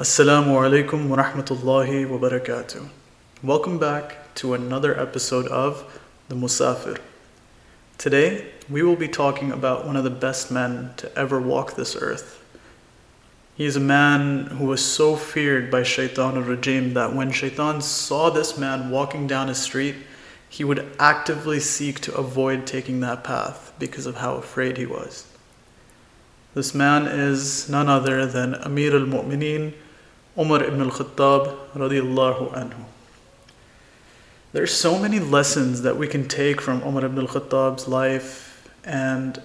Assalamu alaikum wa rahmatullahi wa barakatuh. Welcome back to another episode of The Musafir. Today, we will be talking about one of the best men to ever walk this earth. He is a man who was so feared by Shaitan al Rajim that when Shaitan saw this man walking down a street, he would actively seek to avoid taking that path because of how afraid he was. This man is none other than Amir al Mu'mineen Umar ibn al-Khattab radiallahu anhu. There's so many lessons that we can take from Umar ibn al-Khattab's life and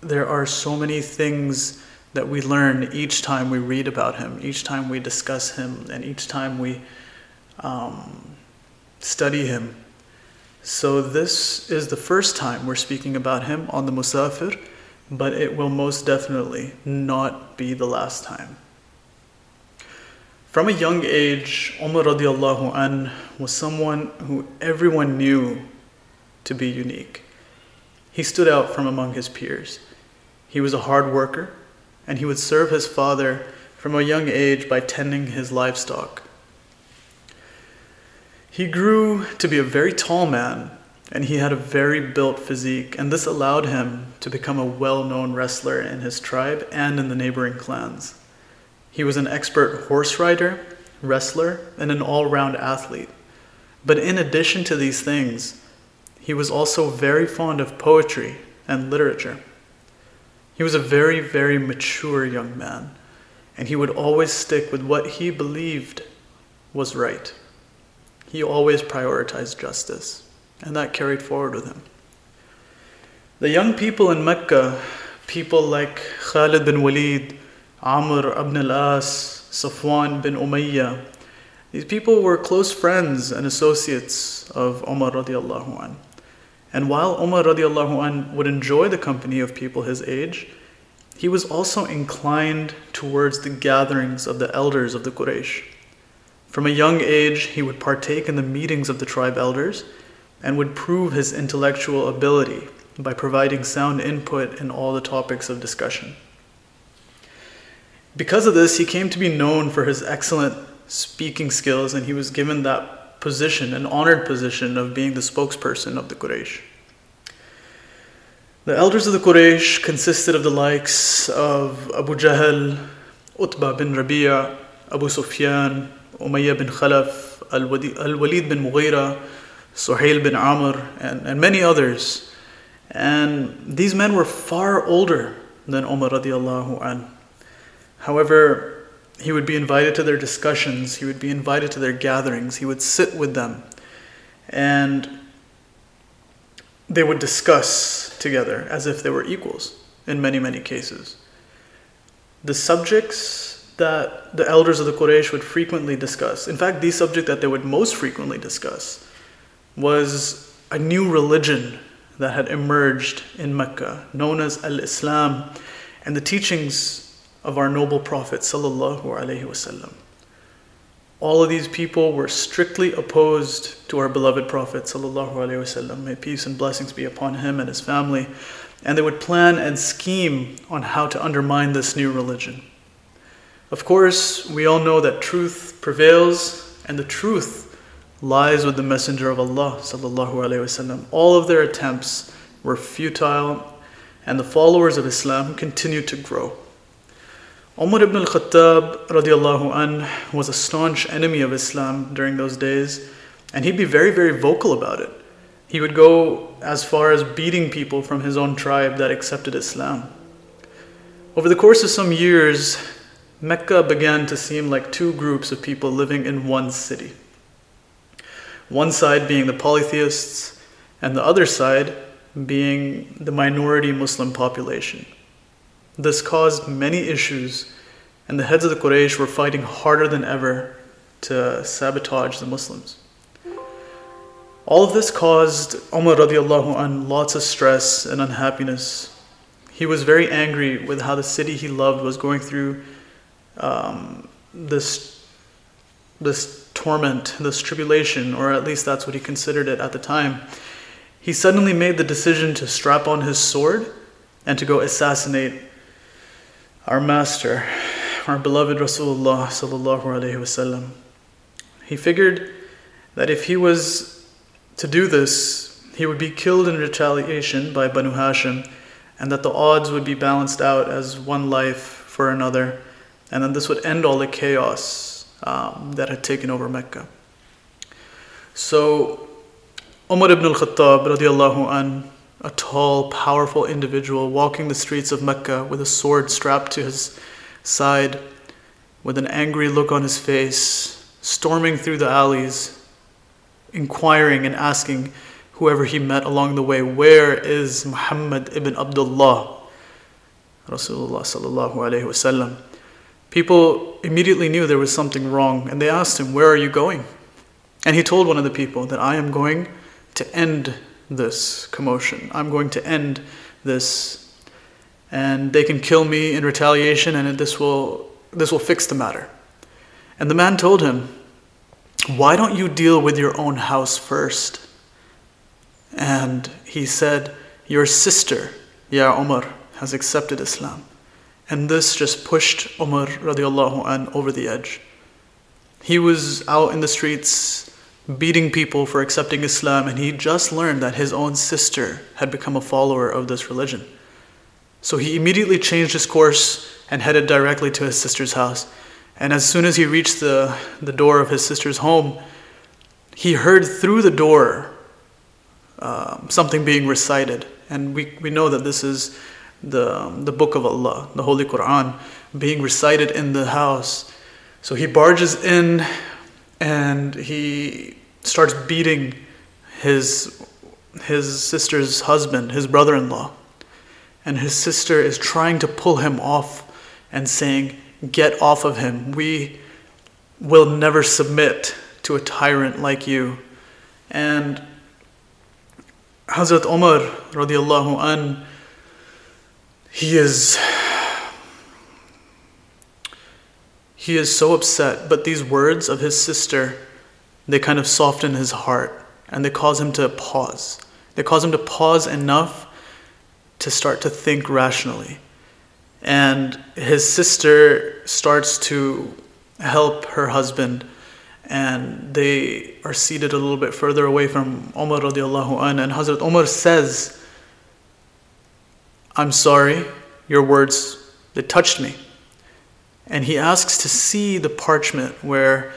there are so many things that we learn each time we read about him, each time we discuss him, and each time we um, study him. So, this is the first time we're speaking about him on the Musafir, but it will most definitely not be the last time. From a young age, Umar radiallahu an was someone who everyone knew to be unique. He stood out from among his peers. He was a hard worker, and he would serve his father from a young age by tending his livestock. He grew to be a very tall man, and he had a very built physique, and this allowed him to become a well known wrestler in his tribe and in the neighboring clans. He was an expert horse rider, wrestler, and an all round athlete. But in addition to these things, he was also very fond of poetry and literature. He was a very, very mature young man, and he would always stick with what he believed was right. He always prioritized justice, and that carried forward with him. The young people in Mecca, people like Khalid bin Walid, Amr ibn al-As, Safwan bin Umayyah. These people were close friends and associates of Umar radiallahu an. And while Umar radiallahu an would enjoy the company of people his age, he was also inclined towards the gatherings of the elders of the Quraysh. From a young age, he would partake in the meetings of the tribe elders and would prove his intellectual ability by providing sound input in all the topics of discussion. Because of this, he came to be known for his excellent speaking skills, and he was given that position, an honored position of being the spokesperson of the Quraysh. The elders of the Quraysh consisted of the likes of Abu Jahl, Utbah bin Rabi'a, Abu Sufyan, Umayyah bin Khalaf, Al Walid bin Mughira, Suhail bin Amr, and, and many others. And these men were far older than Umar radiallahu anhu. However, he would be invited to their discussions, he would be invited to their gatherings, he would sit with them, and they would discuss together as if they were equals in many, many cases. The subjects that the elders of the Quraysh would frequently discuss, in fact, the subject that they would most frequently discuss, was a new religion that had emerged in Mecca, known as Al Islam, and the teachings of our noble Prophet sallallahu alaihi wasallam. All of these people were strictly opposed to our beloved Prophet sallallahu alaihi wasallam. May peace and blessings be upon him and his family. And they would plan and scheme on how to undermine this new religion. Of course, we all know that truth prevails, and the truth lies with the Messenger of Allah sallallahu alaihi wasallam. All of their attempts were futile, and the followers of Islam continued to grow. Umar ibn al-Khattab radiallahu an was a staunch enemy of Islam during those days, and he'd be very, very vocal about it. He would go as far as beating people from his own tribe that accepted Islam. Over the course of some years, Mecca began to seem like two groups of people living in one city. One side being the polytheists, and the other side being the minority Muslim population. This caused many issues, and the heads of the Quraysh were fighting harder than ever to sabotage the Muslims. All of this caused Umar radiallahu an lots of stress and unhappiness. He was very angry with how the city he loved was going through um, this, this torment, this tribulation, or at least that's what he considered it at the time. He suddenly made the decision to strap on his sword and to go assassinate our master our beloved Rasulullah sallallahu alaihi wasallam. He figured that if he was to do this, he would be killed in retaliation by Banu Hashim, and that the odds would be balanced out as one life for another, and then this would end all the chaos um, that had taken over Mecca. So, Umar ibn al-Khattab radiallahu an, a tall, powerful individual walking the streets of Mecca with a sword strapped to his side, with an angry look on his face, storming through the alleys, inquiring and asking whoever he met along the way, Where is Muhammad ibn Abdullah? Rasulullah sallallahu alayhi wasallam. People immediately knew there was something wrong and they asked him, Where are you going? And he told one of the people that I am going to end this commotion. I'm going to end this. And they can kill me in retaliation and this will, this will fix the matter. And the man told him, Why don't you deal with your own house first? And he said, Your sister, Ya Umar, has accepted Islam. And this just pushed Umar radiallahu an over the edge. He was out in the streets beating people for accepting Islam, and he just learned that his own sister had become a follower of this religion. So he immediately changed his course and headed directly to his sister's house. And as soon as he reached the, the door of his sister's home, he heard through the door um, something being recited. And we, we know that this is the, the book of Allah, the Holy Quran, being recited in the house. So he barges in and he starts beating his, his sister's husband, his brother in law. And his sister is trying to pull him off and saying, Get off of him. We will never submit to a tyrant like you. And Hazrat Umar radiallahu an, he is he is so upset, but these words of his sister, they kind of soften his heart and they cause him to pause. They cause him to pause enough to start to think rationally. And his sister starts to help her husband and they are seated a little bit further away from Umar radiallahu an, and Hazrat Umar says, I'm sorry, your words, they touched me. And he asks to see the parchment where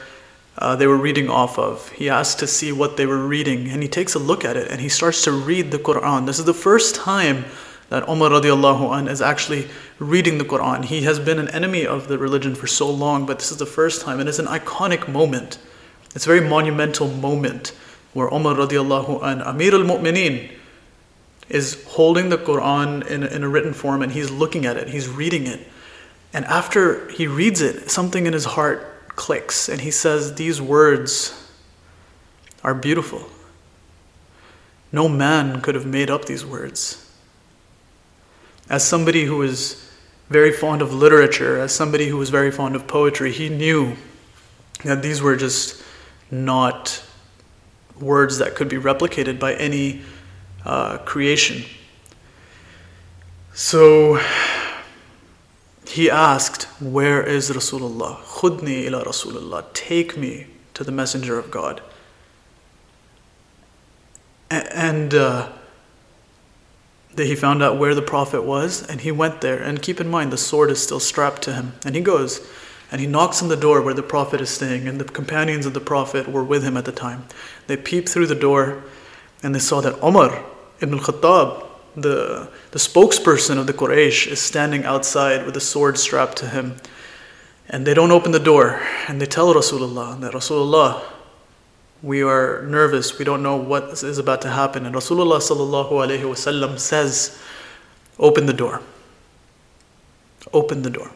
uh, they were reading off of. He asks to see what they were reading, and he takes a look at it, and he starts to read the Quran. This is the first time that Umar radiallahu an is actually reading the Quran. He has been an enemy of the religion for so long, but this is the first time, and it's an iconic moment. It's a very monumental moment where Umar radiallahu an, Amir al Mu'mineen, is holding the Quran in, in a written form and he's looking at it, he's reading it. And after he reads it, something in his heart clicks and he says, These words are beautiful. No man could have made up these words. As somebody who was very fond of literature, as somebody who was very fond of poetry, he knew that these were just not words that could be replicated by any uh, creation. So he asked, Where is Rasulullah? Khudni ila Rasulullah. Take me to the Messenger of God. And uh, he found out where the Prophet was, and he went there. And keep in mind, the sword is still strapped to him. And he goes, and he knocks on the door where the Prophet is staying, and the companions of the Prophet were with him at the time. They peeped through the door, and they saw that Umar ibn al-Khattab, the, the spokesperson of the Quraysh, is standing outside with a sword strapped to him. And they don't open the door, and they tell Rasulullah that Rasulullah, we are nervous. We don't know what is about to happen. And Rasulullah sallallahu alaihi wasallam says, "Open the door. Open the door."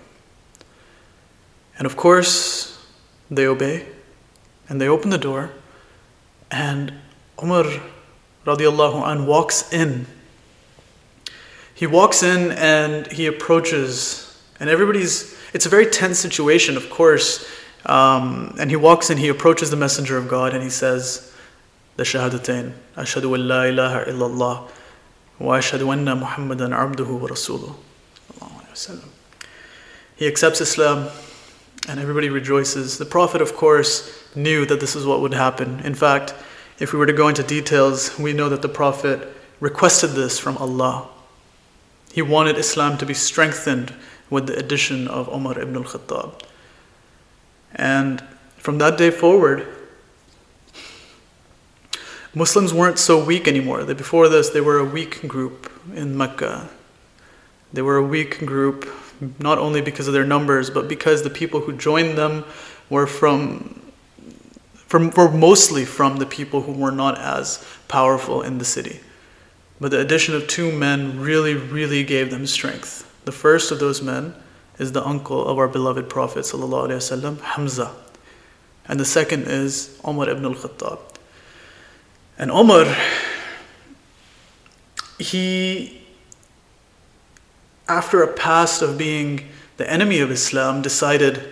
And of course, they obey, and they open the door, and Umar radiallahu an walks in. He walks in and he approaches, and everybody's. It's a very tense situation, of course. Um, and he walks in, he approaches the Messenger of God, and he says, the Shahadatain, Ashhadu an la ilaha illallah, wa ashhadu anna Muhammadan abduhu wa rasuluh. He accepts Islam and everybody rejoices. The Prophet, of course, knew that this is what would happen. In fact, if we were to go into details, we know that the Prophet requested this from Allah. He wanted Islam to be strengthened with the addition of Umar ibn al Khattab. And from that day forward, Muslims weren't so weak anymore. Before this, they were a weak group in Mecca. They were a weak group, not only because of their numbers, but because the people who joined them were from, from were mostly from the people who were not as powerful in the city. But the addition of two men really, really gave them strength. The first of those men is the uncle of our beloved Prophet, وسلم, Hamza. And the second is Umar ibn al Khattab. And Omar, he, after a past of being the enemy of Islam, decided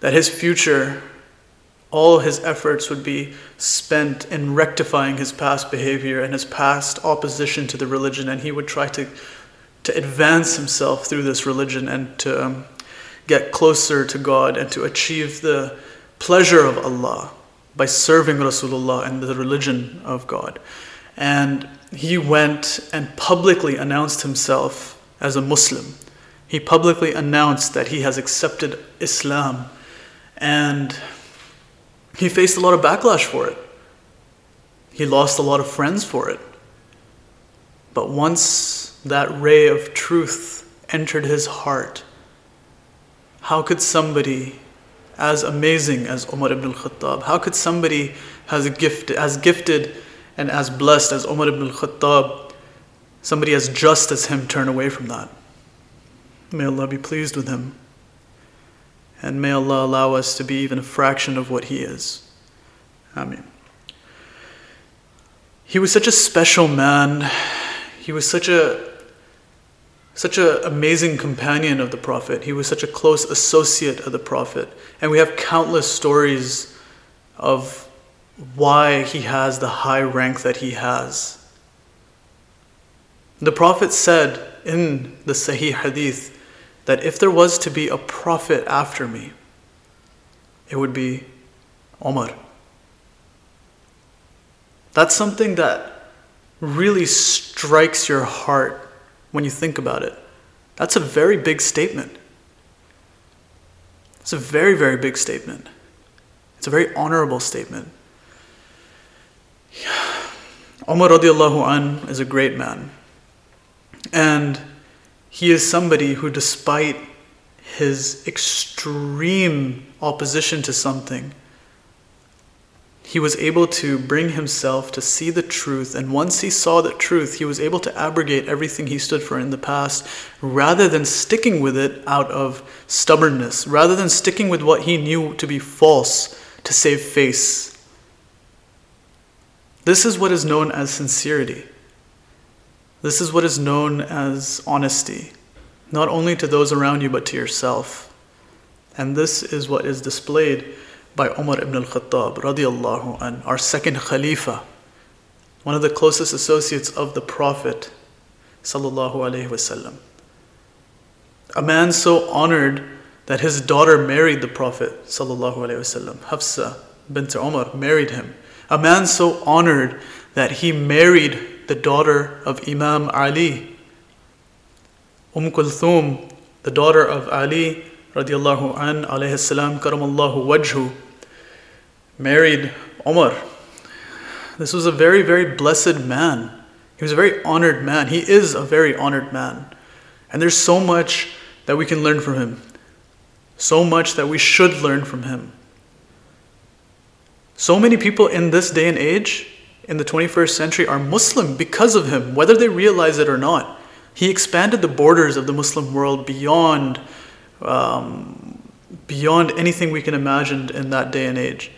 that his future, all his efforts would be spent in rectifying his past behavior and his past opposition to the religion, and he would try to, to advance himself through this religion and to um, get closer to God and to achieve the pleasure of Allah by serving Rasulullah and the religion of God. And he went and publicly announced himself as a Muslim. He publicly announced that he has accepted Islam and he faced a lot of backlash for it. He lost a lot of friends for it. But once that ray of truth entered his heart, how could somebody as amazing as Umar ibn al-Khattab? How could somebody as gifted, as gifted and as blessed as Umar ibn al-Khattab, somebody as just as him, turn away from that? May Allah be pleased with him. And may Allah allow us to be even a fraction of what he is. Ameen. He was such a special man. He was such a such an amazing companion of the Prophet. He was such a close associate of the Prophet. And we have countless stories of why he has the high rank that he has. The Prophet said in the Sahih Hadith that if there was to be a prophet after me, it would be Omar. That's something that really strikes your heart when you think about it. That's a very big statement. It's a very, very big statement. It's a very honorable statement. Umar radiallahu an is a great man. And he is somebody who, despite his extreme opposition to something, he was able to bring himself to see the truth. And once he saw the truth, he was able to abrogate everything he stood for in the past rather than sticking with it out of stubbornness, rather than sticking with what he knew to be false to save face. This is what is known as sincerity. This is what is known as honesty, not only to those around you, but to yourself. And this is what is displayed by Umar ibn al-Khattab radiallahu an, our second Khalifa, one of the closest associates of the Prophet sallallahu alaihi wasallam. A man so honored that his daughter married the Prophet sallallahu alaihi wasallam. Hafsa bint Umar married him. A man so honored that he married the daughter of Imam Ali. Umm Kulthum, the daughter of Ali radiallahu an alayhi salam karamallahu wajhu married Omar. This was a very, very blessed man. He was a very honored man. He is a very honored man. And there's so much that we can learn from him. So much that we should learn from him. So many people in this day and age, in the 21st century, are Muslim because of him, whether they realize it or not. He expanded the borders of the Muslim world beyond, um, beyond anything we can imagine in that day and age.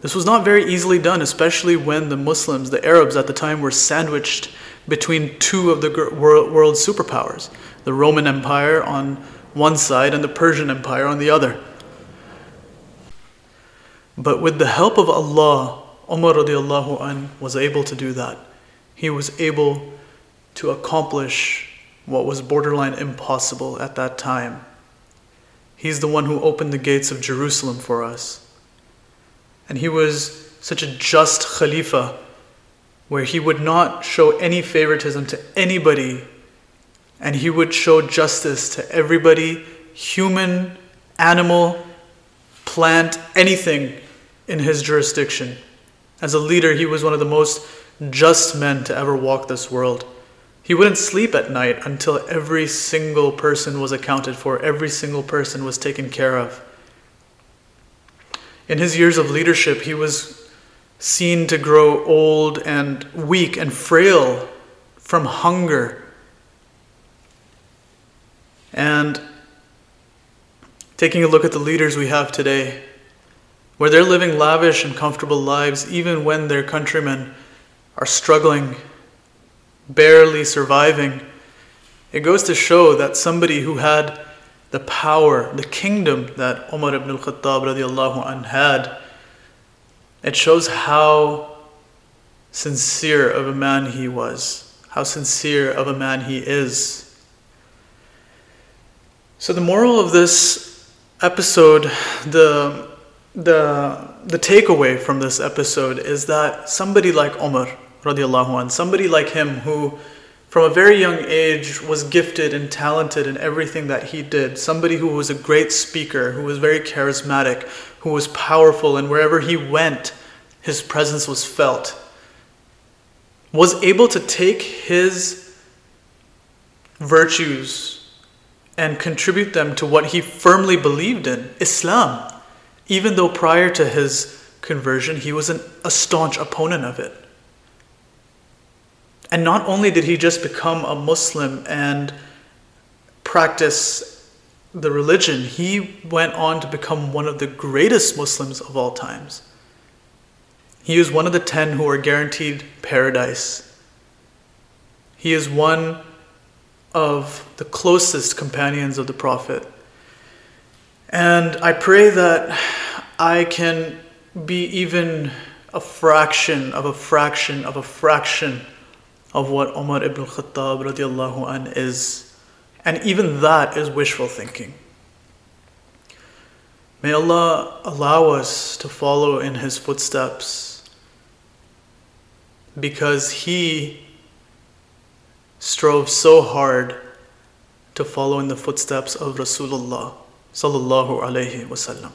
This was not very easily done, especially when the Muslims, the Arabs at the time, were sandwiched between two of the world's superpowers the Roman Empire on one side and the Persian Empire on the other. But with the help of Allah, Umar radiallahu an was able to do that. He was able to accomplish what was borderline impossible at that time. He's the one who opened the gates of Jerusalem for us. And he was such a just Khalifa where he would not show any favoritism to anybody and he would show justice to everybody human, animal, plant, anything in his jurisdiction. As a leader, he was one of the most just men to ever walk this world. He wouldn't sleep at night until every single person was accounted for, every single person was taken care of. In his years of leadership, he was seen to grow old and weak and frail from hunger. And taking a look at the leaders we have today, where they're living lavish and comfortable lives even when their countrymen are struggling, barely surviving, it goes to show that somebody who had the power, the kingdom that Umar ibn al-Khattab radiallahu anh had, it shows how sincere of a man he was, how sincere of a man he is. So the moral of this episode, the the the takeaway from this episode is that somebody like Umar radiallahu anh, somebody like him who from a very young age was gifted and talented in everything that he did, somebody who was a great speaker, who was very charismatic, who was powerful, and wherever he went, his presence was felt, was able to take his virtues and contribute them to what he firmly believed in Islam, even though prior to his conversion he was an, a staunch opponent of it. And not only did he just become a Muslim and practice the religion, he went on to become one of the greatest Muslims of all times. He is one of the ten who are guaranteed paradise. He is one of the closest companions of the Prophet. And I pray that I can be even a fraction of a fraction of a fraction of what Umar ibn Khattab radiallahu an is. And even that is wishful thinking. May Allah allow us to follow in His footsteps because He strove so hard to follow in the footsteps of Rasulullah sallallahu alaihi wasallam.